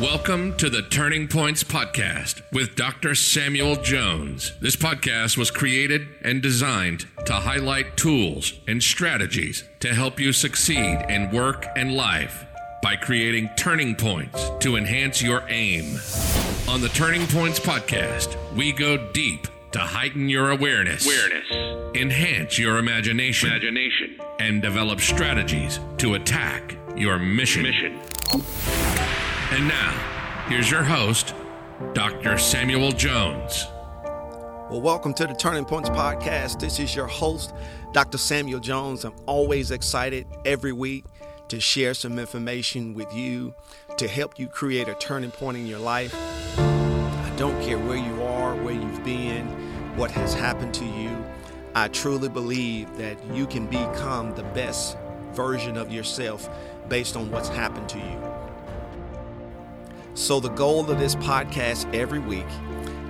Welcome to the Turning Points Podcast with Dr. Samuel Jones. This podcast was created and designed to highlight tools and strategies to help you succeed in work and life by creating turning points to enhance your aim. On the Turning Points Podcast, we go deep to heighten your awareness, awareness, enhance your imagination, imagination, and develop strategies to attack your mission. mission. And now, here's your host, Dr. Samuel Jones. Well, welcome to the Turning Points Podcast. This is your host, Dr. Samuel Jones. I'm always excited every week to share some information with you to help you create a turning point in your life. I don't care where you are, where you've been, what has happened to you. I truly believe that you can become the best version of yourself based on what's happened to you. So, the goal of this podcast every week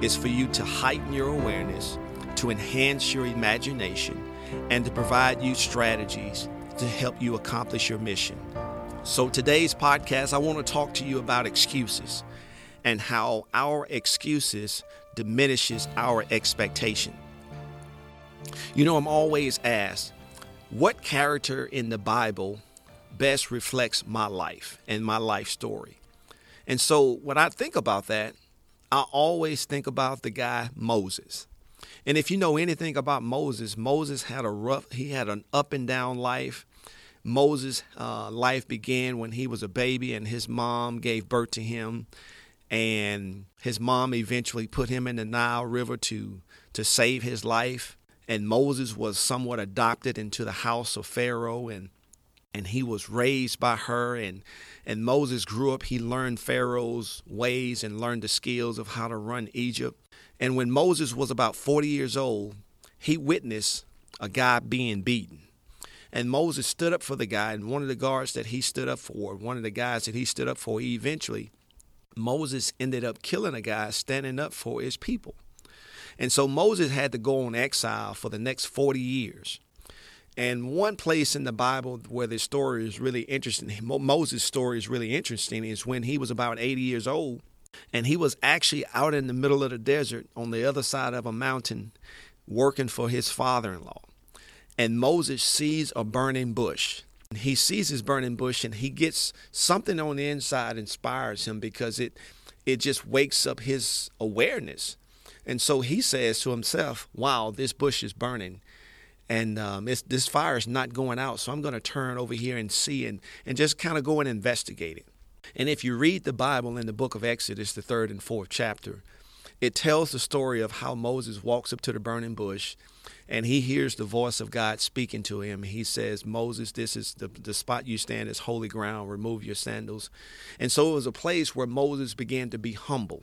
is for you to heighten your awareness, to enhance your imagination, and to provide you strategies to help you accomplish your mission. So, today's podcast, I want to talk to you about excuses and how our excuses diminishes our expectation. You know, I'm always asked, what character in the Bible best reflects my life and my life story? And so when I think about that, I always think about the guy Moses. And if you know anything about Moses, Moses had a rough, he had an up and down life. Moses' uh, life began when he was a baby and his mom gave birth to him. And his mom eventually put him in the Nile River to, to save his life. And Moses was somewhat adopted into the house of Pharaoh. And and he was raised by her and and Moses grew up he learned Pharaoh's ways and learned the skills of how to run Egypt. And when Moses was about 40 years old he witnessed a guy being beaten. And Moses stood up for the guy and one of the guards that he stood up for one of the guys that he stood up for eventually Moses ended up killing a guy standing up for his people. And so Moses had to go on exile for the next 40 years and one place in the Bible where this story is really interesting, Moses' story is really interesting, is when he was about 80 years old and he was actually out in the middle of the desert on the other side of a mountain working for his father in law. And Moses sees a burning bush. He sees his burning bush and he gets something on the inside inspires him because it it just wakes up his awareness. And so he says to himself, Wow, this bush is burning and um, this fire is not going out. So I'm going to turn over here and see and, and just kind of go and investigate it. And if you read the Bible in the book of Exodus, the third and fourth chapter, it tells the story of how Moses walks up to the burning bush and he hears the voice of God speaking to him. He says, Moses, this is the, the spot you stand is holy ground. Remove your sandals. And so it was a place where Moses began to be humble.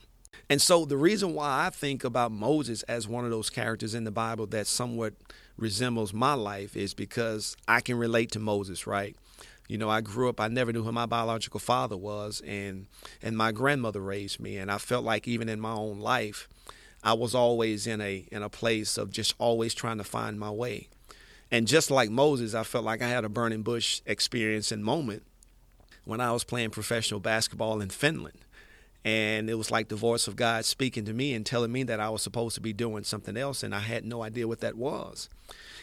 And so the reason why I think about Moses as one of those characters in the Bible that somewhat resembles my life is because I can relate to Moses, right? You know, I grew up, I never knew who my biological father was, and, and my grandmother raised me. And I felt like even in my own life, I was always in a, in a place of just always trying to find my way. And just like Moses, I felt like I had a burning bush experience and moment when I was playing professional basketball in Finland and it was like the voice of God speaking to me and telling me that I was supposed to be doing something else, and I had no idea what that was.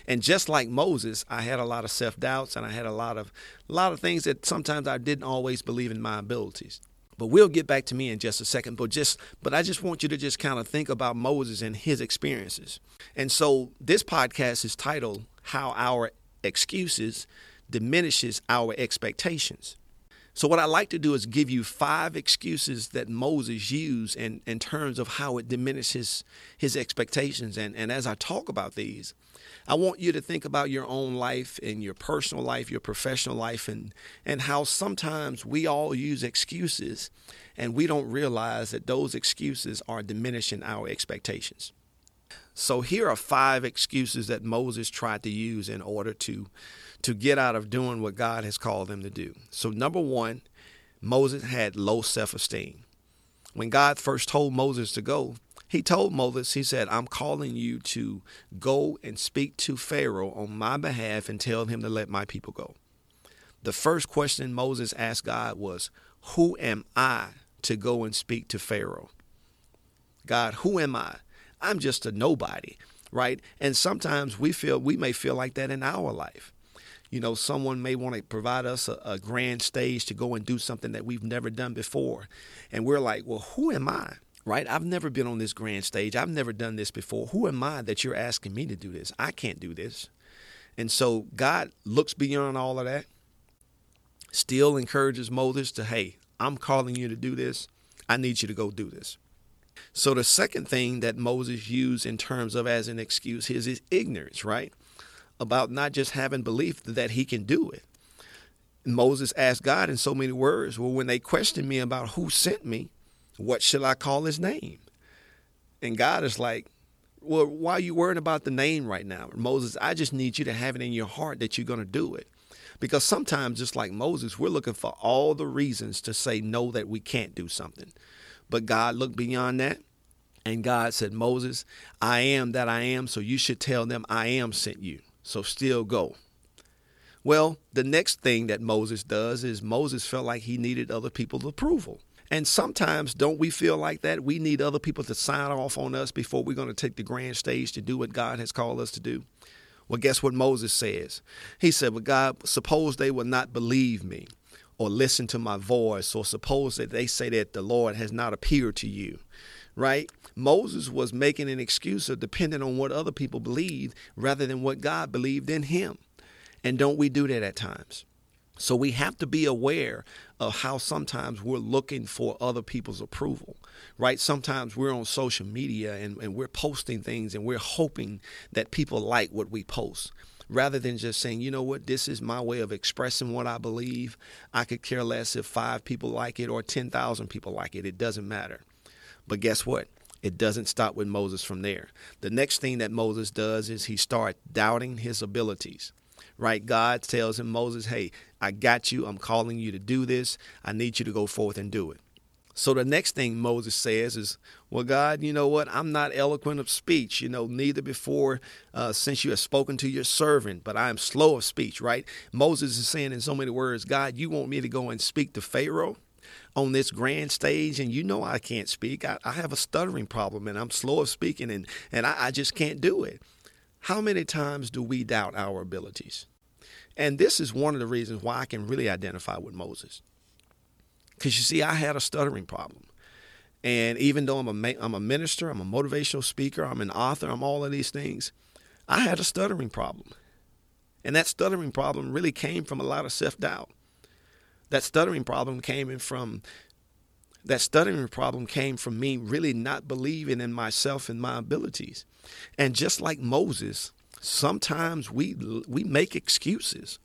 And just like Moses, I had a lot of self doubts, and I had a lot of a lot of things that sometimes I didn't always believe in my abilities. But we'll get back to me in just a second. But just but I just want you to just kind of think about Moses and his experiences. And so this podcast is titled "How Our Excuses Diminishes Our Expectations." So, what I like to do is give you five excuses that Moses used in, in terms of how it diminishes his expectations. And, and as I talk about these, I want you to think about your own life and your personal life, your professional life, and, and how sometimes we all use excuses and we don't realize that those excuses are diminishing our expectations. So, here are five excuses that Moses tried to use in order to to get out of doing what God has called them to do. So, number one, Moses had low self esteem. When God first told Moses to go, he told Moses, he said, I'm calling you to go and speak to Pharaoh on my behalf and tell him to let my people go. The first question Moses asked God was, Who am I to go and speak to Pharaoh? God, who am I? I'm just a nobody, right? And sometimes we feel we may feel like that in our life. You know, someone may want to provide us a, a grand stage to go and do something that we've never done before. And we're like, well, who am I? Right? I've never been on this grand stage. I've never done this before. Who am I that you're asking me to do this? I can't do this. And so God looks beyond all of that, still encourages Moses to, hey, I'm calling you to do this. I need you to go do this. So the second thing that Moses used in terms of as an excuse is his ignorance, right? About not just having belief that he can do it. Moses asked God in so many words, well, when they questioned me about who sent me, what shall I call his name? And God is like, well, why are you worrying about the name right now? Moses, I just need you to have it in your heart that you're going to do it. Because sometimes, just like Moses, we're looking for all the reasons to say no that we can't do something. But God looked beyond that. And God said, Moses, I am that I am, so you should tell them I am sent you. So still go. Well, the next thing that Moses does is Moses felt like he needed other people's approval. And sometimes, don't we feel like that? We need other people to sign off on us before we're going to take the grand stage to do what God has called us to do. Well, guess what Moses says? He said, Well, God, suppose they will not believe me or listen to my voice, or suppose that they say that the Lord has not appeared to you, right? Moses was making an excuse of depending on what other people believed rather than what God believed in him. And don't we do that at times? So we have to be aware of how sometimes we're looking for other people's approval, right? Sometimes we're on social media and, and we're posting things and we're hoping that people like what we post rather than just saying, you know what, this is my way of expressing what I believe. I could care less if five people like it or 10,000 people like it. It doesn't matter. But guess what? It doesn't stop with Moses from there. The next thing that Moses does is he starts doubting his abilities right? God tells him, Moses, hey, I got you. I'm calling you to do this. I need you to go forth and do it. So the next thing Moses says is, Well, God, you know what? I'm not eloquent of speech, you know, neither before uh, since you have spoken to your servant, but I am slow of speech, right? Moses is saying in so many words, God, you want me to go and speak to Pharaoh? on this grand stage and you know I can't speak. I, I, have a stuttering problem and I'm slow of speaking and, and I, I just can't do it. How many times do we doubt our abilities? And this is one of the reasons why I can really identify with Moses. Because you see, I had a stuttering problem. And even though I'm a, I'm a minister, I'm a motivational speaker, I'm an author, I'm all of these things, I had a stuttering problem. And that stuttering problem really came from a lot of self doubt. That stuttering problem came in from that stuttering problem came from me really not believing in myself and my abilities. And just like Moses, sometimes we we make excuses.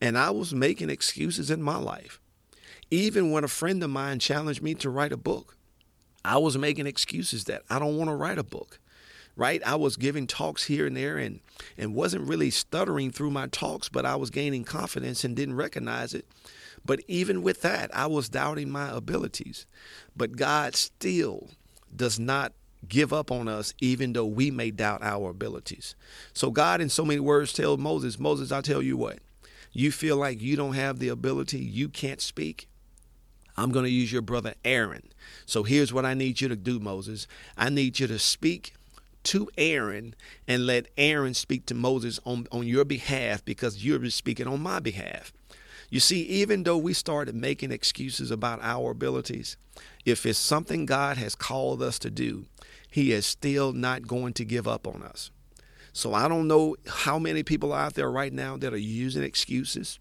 And I was making excuses in my life. Even when a friend of mine challenged me to write a book, I was making excuses that I don't want to write a book. Right? I was giving talks here and there and and wasn't really stuttering through my talks, but I was gaining confidence and didn't recognize it but even with that, I was doubting my abilities. But God still does not give up on us, even though we may doubt our abilities. So, God, in so many words, tells Moses, Moses, I tell you what, you feel like you don't have the ability, you can't speak. I'm going to use your brother Aaron. So, here's what I need you to do, Moses. I need you to speak to Aaron and let Aaron speak to Moses on, on your behalf because you're speaking on my behalf. You see, even though we started making excuses about our abilities, if it's something God has called us to do, He is still not going to give up on us. So I don't know how many people out there right now that are using excuses,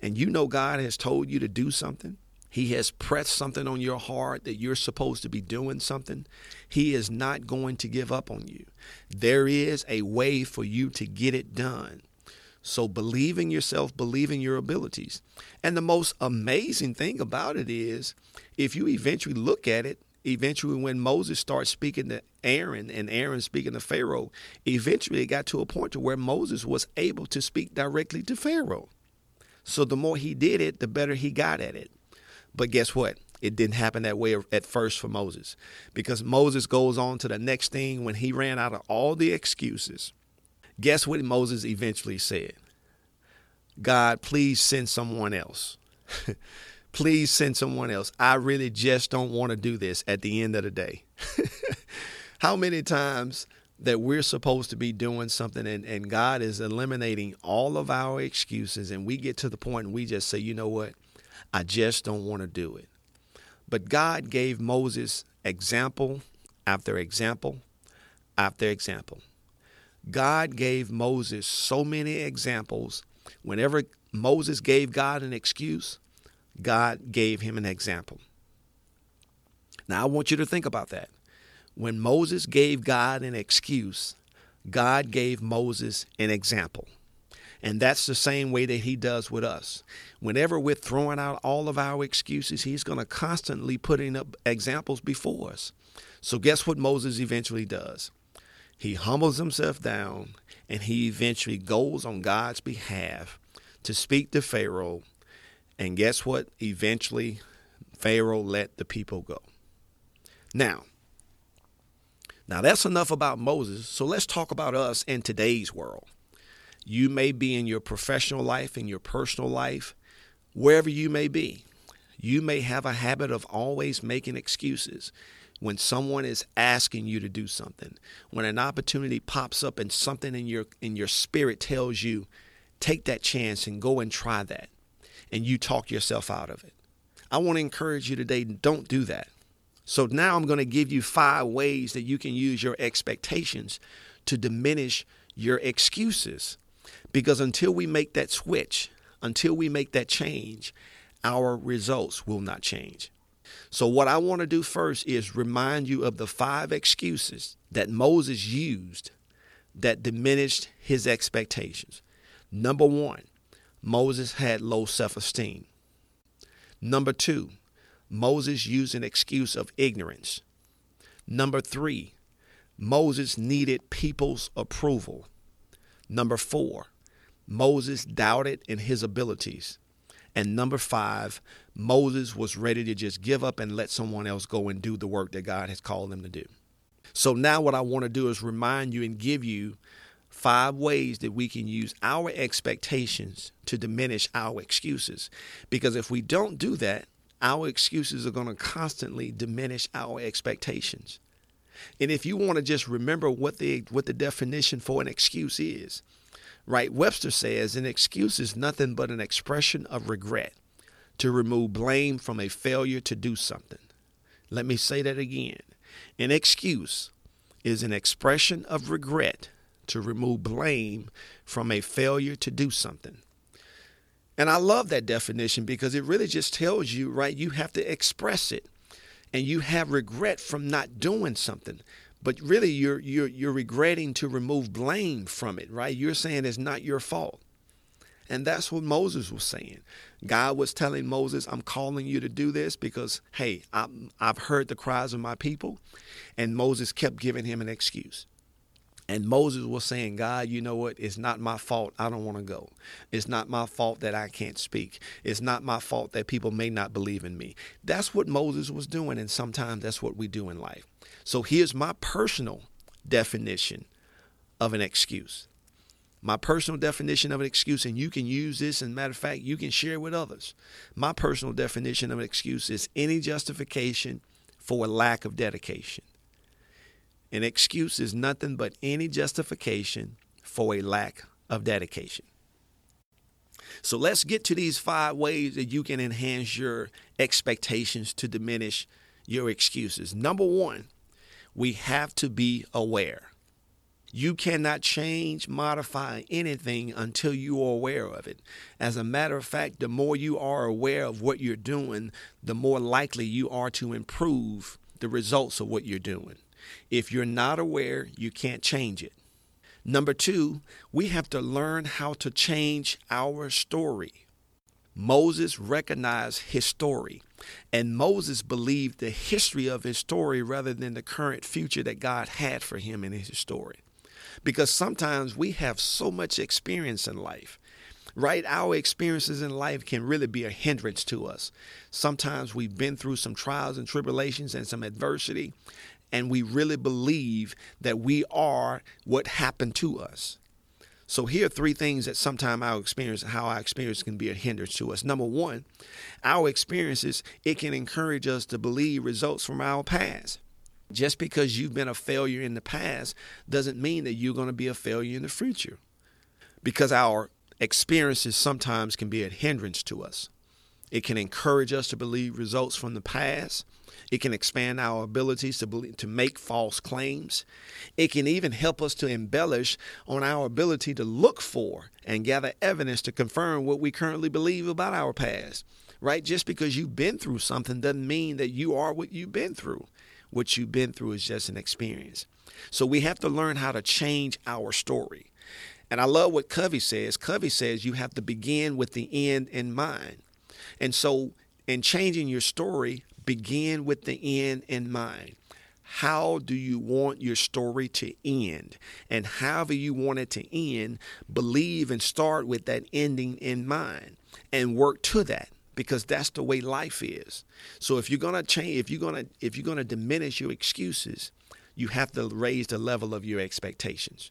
and you know God has told you to do something. He has pressed something on your heart that you're supposed to be doing something. He is not going to give up on you. There is a way for you to get it done. So believe in yourself, believe in your abilities. And the most amazing thing about it is if you eventually look at it, eventually when Moses starts speaking to Aaron and Aaron speaking to Pharaoh, eventually it got to a point to where Moses was able to speak directly to Pharaoh. So the more he did it, the better he got at it. But guess what? It didn't happen that way at first for Moses because Moses goes on to the next thing when he ran out of all the excuses Guess what Moses eventually said? God, please send someone else. please send someone else. I really just don't want to do this at the end of the day. How many times that we're supposed to be doing something and, and God is eliminating all of our excuses and we get to the point and we just say, you know what? I just don't want to do it. But God gave Moses example after example after example. God gave Moses so many examples. Whenever Moses gave God an excuse, God gave him an example. Now, I want you to think about that. When Moses gave God an excuse, God gave Moses an example. And that's the same way that he does with us. Whenever we're throwing out all of our excuses, he's going to constantly putting up examples before us. So guess what Moses eventually does? He humbles himself down and he eventually goes on God's behalf to speak to Pharaoh. And guess what? Eventually, Pharaoh let the people go. Now, now that's enough about Moses. So let's talk about us in today's world. You may be in your professional life, in your personal life, wherever you may be. You may have a habit of always making excuses when someone is asking you to do something. When an opportunity pops up and something in your in your spirit tells you, take that chance and go and try that. And you talk yourself out of it. I want to encourage you today, don't do that. So now I'm going to give you five ways that you can use your expectations to diminish your excuses. Because until we make that switch, until we make that change, our results will not change. So, what I want to do first is remind you of the five excuses that Moses used that diminished his expectations. Number one, Moses had low self esteem. Number two, Moses used an excuse of ignorance. Number three, Moses needed people's approval. Number four, Moses doubted in his abilities. And number five, Moses was ready to just give up and let someone else go and do the work that God has called them to do. So now, what I want to do is remind you and give you five ways that we can use our expectations to diminish our excuses. Because if we don't do that, our excuses are going to constantly diminish our expectations. And if you want to just remember what the what the definition for an excuse is, right? Webster says an excuse is nothing but an expression of regret to remove blame from a failure to do something. Let me say that again. An excuse is an expression of regret to remove blame from a failure to do something. And I love that definition because it really just tells you, right, you have to express it. And you have regret from not doing something. But really you're you're you're regretting to remove blame from it, right? You're saying it's not your fault. And that's what Moses was saying. God was telling Moses, I'm calling you to do this because, hey, i have heard the cries of my people. And Moses kept giving him an excuse. And Moses was saying, God, you know what? It's not my fault. I don't want to go. It's not my fault that I can't speak. It's not my fault that people may not believe in me. That's what Moses was doing. And sometimes that's what we do in life. So here's my personal definition of an excuse. My personal definition of an excuse, and you can use this, and matter of fact, you can share with others. My personal definition of an excuse is any justification for a lack of dedication. An excuse is nothing but any justification for a lack of dedication. So let's get to these five ways that you can enhance your expectations to diminish your excuses. Number one, we have to be aware. You cannot change, modify anything until you are aware of it. As a matter of fact, the more you are aware of what you're doing, the more likely you are to improve the results of what you're doing. If you're not aware, you can't change it. Number two, we have to learn how to change our story. Moses recognized his story, and Moses believed the history of his story rather than the current future that God had for him in his story. Because sometimes we have so much experience in life right? Our experiences in life can really be a hindrance to us. Sometimes we've been through some trials and tribulations and some adversity, and we really believe that we are what happened to us. So here are three things that sometimes our experience, how our experience can be a hindrance to us. Number one, our experiences, it can encourage us to believe results from our past. Just because you've been a failure in the past doesn't mean that you're going to be a failure in the future. Because our experiences sometimes can be a hindrance to us. It can encourage us to believe results from the past. It can expand our abilities to believe, to make false claims. It can even help us to embellish on our ability to look for and gather evidence to confirm what we currently believe about our past. Right? Just because you've been through something doesn't mean that you are what you've been through. What you've been through is just an experience. So we have to learn how to change our story. And I love what Covey says. Covey says you have to begin with the end in mind. And so, in changing your story, begin with the end in mind. How do you want your story to end? And however you want it to end, believe and start with that ending in mind and work to that because that's the way life is. So if you're going to change if you're going to if you're going to diminish your excuses, you have to raise the level of your expectations.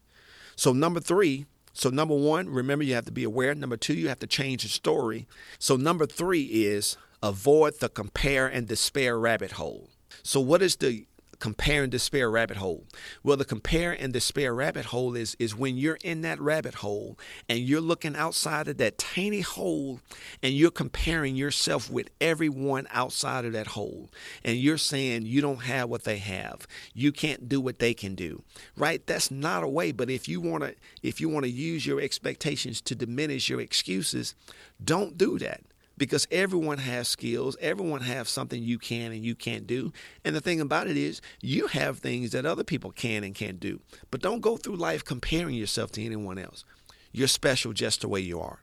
So number 3, so number 1, remember you have to be aware. Number 2, you have to change the story. So number 3 is avoid the compare and despair rabbit hole. So, what is the compare and despair rabbit hole? Well, the compare and despair rabbit hole is, is when you're in that rabbit hole and you're looking outside of that tiny hole and you're comparing yourself with everyone outside of that hole. And you're saying you don't have what they have. You can't do what they can do. Right? That's not a way. But if you wanna if you want to use your expectations to diminish your excuses, don't do that because everyone has skills everyone has something you can and you can't do. And the thing about it is you have things that other people can and can't do. But don't go through life comparing yourself to anyone else. You're special just the way you are.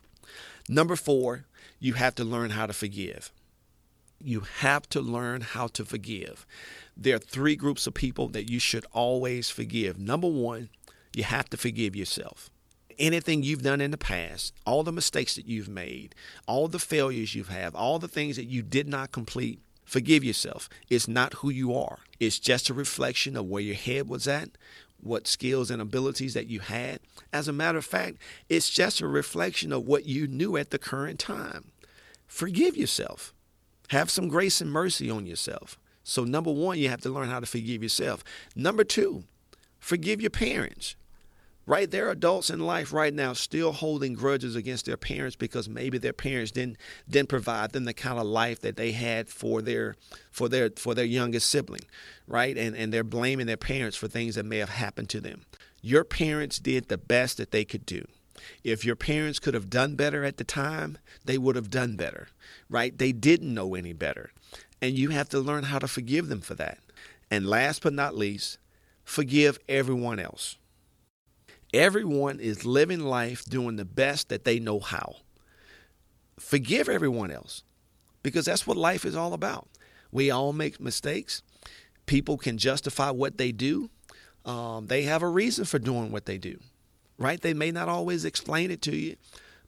Number four you have to learn how to forgive. You have to learn how to forgive. There are three groups of people that you should always forgive. Number one you have to forgive yourself anything you've done in the past, all the mistakes that you've made, all the failures you've had, all the things that you did not complete, forgive yourself. It's not who you are. It's just a reflection of where your head was at, what skills and abilities that you had. As a matter of fact, it's just a reflection of what you knew at the current time. Forgive yourself. Have some grace and mercy on yourself. So, number one, you have to learn how to forgive yourself. Number two, forgive your parents right? There are adults in life right now still holding grudges against their parents because maybe their parents didn't didn't provide them the kind of life that they had for their for their for their youngest sibling, right? And and they're blaming their parents for things that may have happened to them. Your parents did the best that they could do. If your parents could have done better at the time, they would have done better, right? They didn't know any better. And you have to learn how to forgive them for that. And last but not least, forgive everyone else Everyone is living life doing the best that they know how. Forgive everyone else because that's what life is all about. We all make mistakes. People can justify what they do. Um, they have a reason for doing what they do, right? They may not always explain it to you,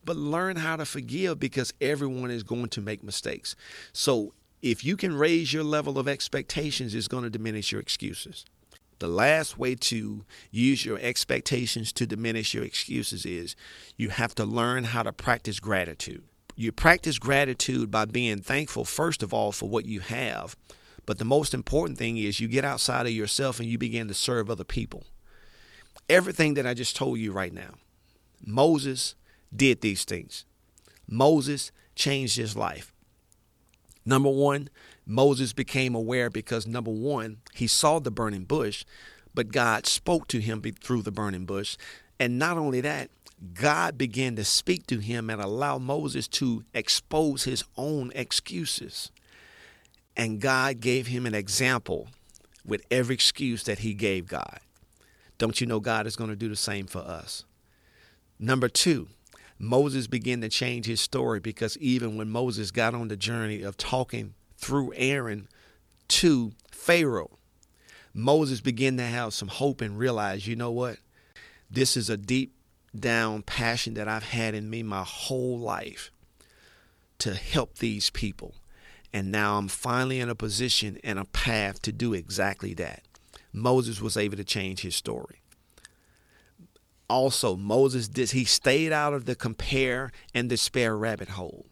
but learn how to forgive because everyone is going to make mistakes. So if you can raise your level of expectations, it's going to diminish your excuses. The last way to use your expectations to diminish your excuses is you have to learn how to practice gratitude. You practice gratitude by being thankful, first of all, for what you have. But the most important thing is you get outside of yourself and you begin to serve other people. Everything that I just told you right now, Moses did these things. Moses changed his life. Number one, Moses became aware because number one, he saw the burning bush, but God spoke to him through the burning bush. And not only that, God began to speak to him and allow Moses to expose his own excuses. And God gave him an example with every excuse that he gave God. Don't you know God is going to do the same for us? Number two, Moses began to change his story because even when Moses got on the journey of talking through Aaron to Pharaoh, Moses began to have some hope and realize, you know what? This is a deep down passion that I've had in me my whole life to help these people. And now I'm finally in a position and a path to do exactly that. Moses was able to change his story. Also, Moses did he stayed out of the compare and despair rabbit hole.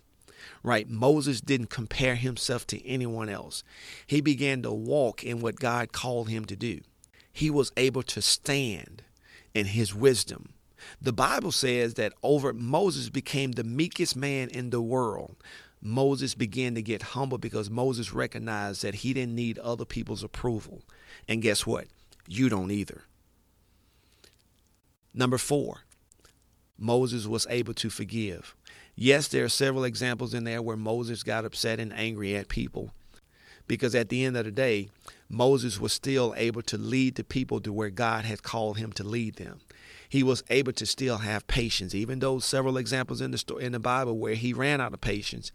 Right? Moses didn't compare himself to anyone else. He began to walk in what God called him to do. He was able to stand in his wisdom. The Bible says that over Moses became the meekest man in the world. Moses began to get humble because Moses recognized that he didn't need other people's approval. And guess what? You don't either. Number four, Moses was able to forgive. Yes, there are several examples in there where Moses got upset and angry at people because at the end of the day, Moses was still able to lead the people to where God had called him to lead them. He was able to still have patience, even though several examples in the story, in the Bible where he ran out of patience.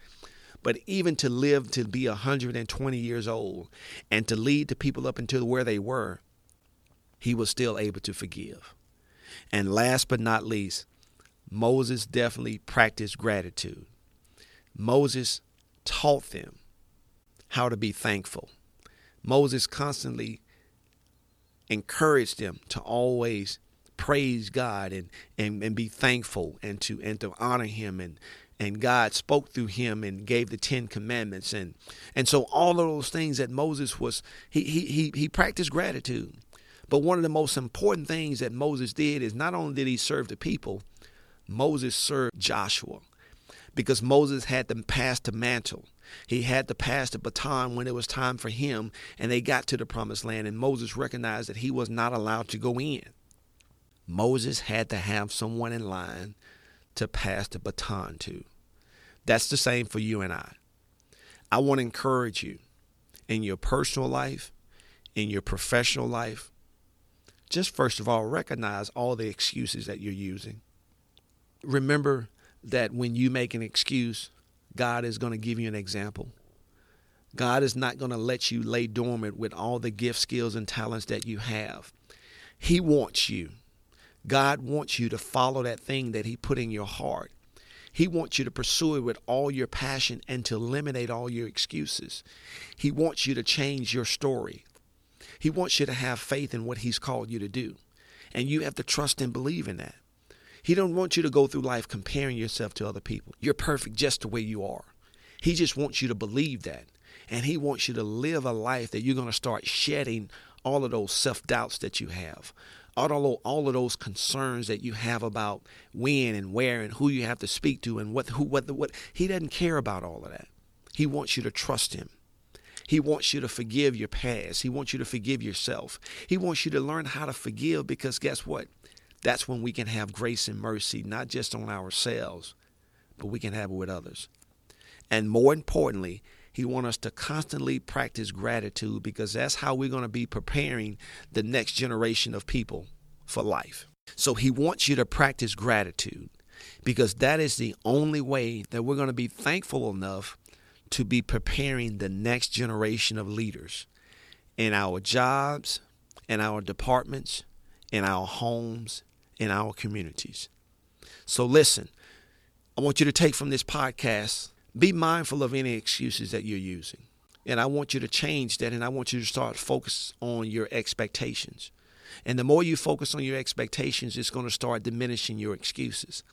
But even to live to be 120 years old and to lead the people up until where they were, he was still able to forgive. And last but not least, Moses definitely practiced gratitude. Moses taught them how to be thankful. Moses constantly encouraged them to always praise God and, and, and be thankful and to and to honor him and and God spoke through him and gave the Ten Commandments and and so all of those things that Moses was he he he, he practiced gratitude. But one of the most important things that Moses did is not only did he serve the people, Moses served Joshua because Moses had to pass the mantle. He had to pass the baton when it was time for him, and they got to the promised land, and Moses recognized that he was not allowed to go in. Moses had to have someone in line to pass the baton to. That's the same for you and I. I want to encourage you in your personal life, in your professional life, just first of all, recognize all the excuses that you're using. Remember that when you make an excuse, God is going to give you an example. God is not going to let you lay dormant with all the gifts, skills, and talents that you have. He wants you. God wants you to follow that thing that He put in your heart. He wants you to pursue it with all your passion and to eliminate all your excuses. He wants you to change your story. He wants you to have faith in what He's called you to do. And you have to trust and believe in that. He don't want you to go through life comparing yourself to other people. You're perfect just the way you are. He just wants you to believe that. And he wants you to live a life that you're going to start shedding all of those self-doubts that you have. All of, all of those concerns that you have about when and where and who you have to speak to and what who what the, what he doesn't care about all of that. He wants you to trust him. He wants you to forgive your past. He wants you to forgive yourself. He wants you to learn how to forgive because guess what? That's when we can have grace and mercy, not just on ourselves, but we can have it with others. And more importantly, he wants us to constantly practice gratitude because that's how we're going to be preparing the next generation of people for life. So he wants you to practice gratitude because that is the only way that we're going to be thankful enough to be preparing the next generation of leaders in our jobs, in our departments, in our homes, in our communities. So listen, I want you to take from this podcast, be mindful of any excuses that you're using. And I want you to change that and I want you to start focus on your expectations. And the more you focus on your expectations, it's going to start diminishing your excuses.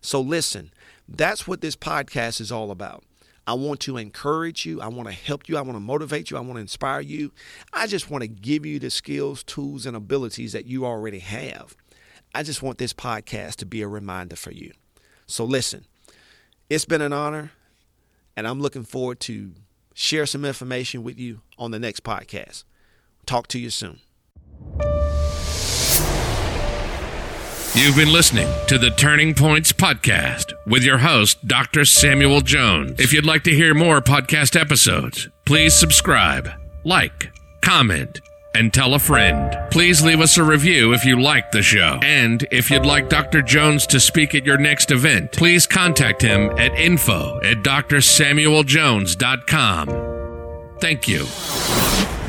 So listen, that's what this podcast is all about. I want to encourage you. I want to help you. I want to motivate you. I want to inspire you. I just want to give you the skills, tools, and abilities that you already have. I just want this podcast to be a reminder for you. So listen, it's been an honor, and I'm looking forward to share some information with you on the next podcast. Talk to you soon. You've been listening to the Turning Points Podcast with your host, Dr. Samuel Jones. If you'd like to hear more podcast episodes, please subscribe, like, comment, and tell a friend. Please leave us a review if you like the show. And if you'd like Dr. Jones to speak at your next event, please contact him at info at drsamueljones.com. Thank you.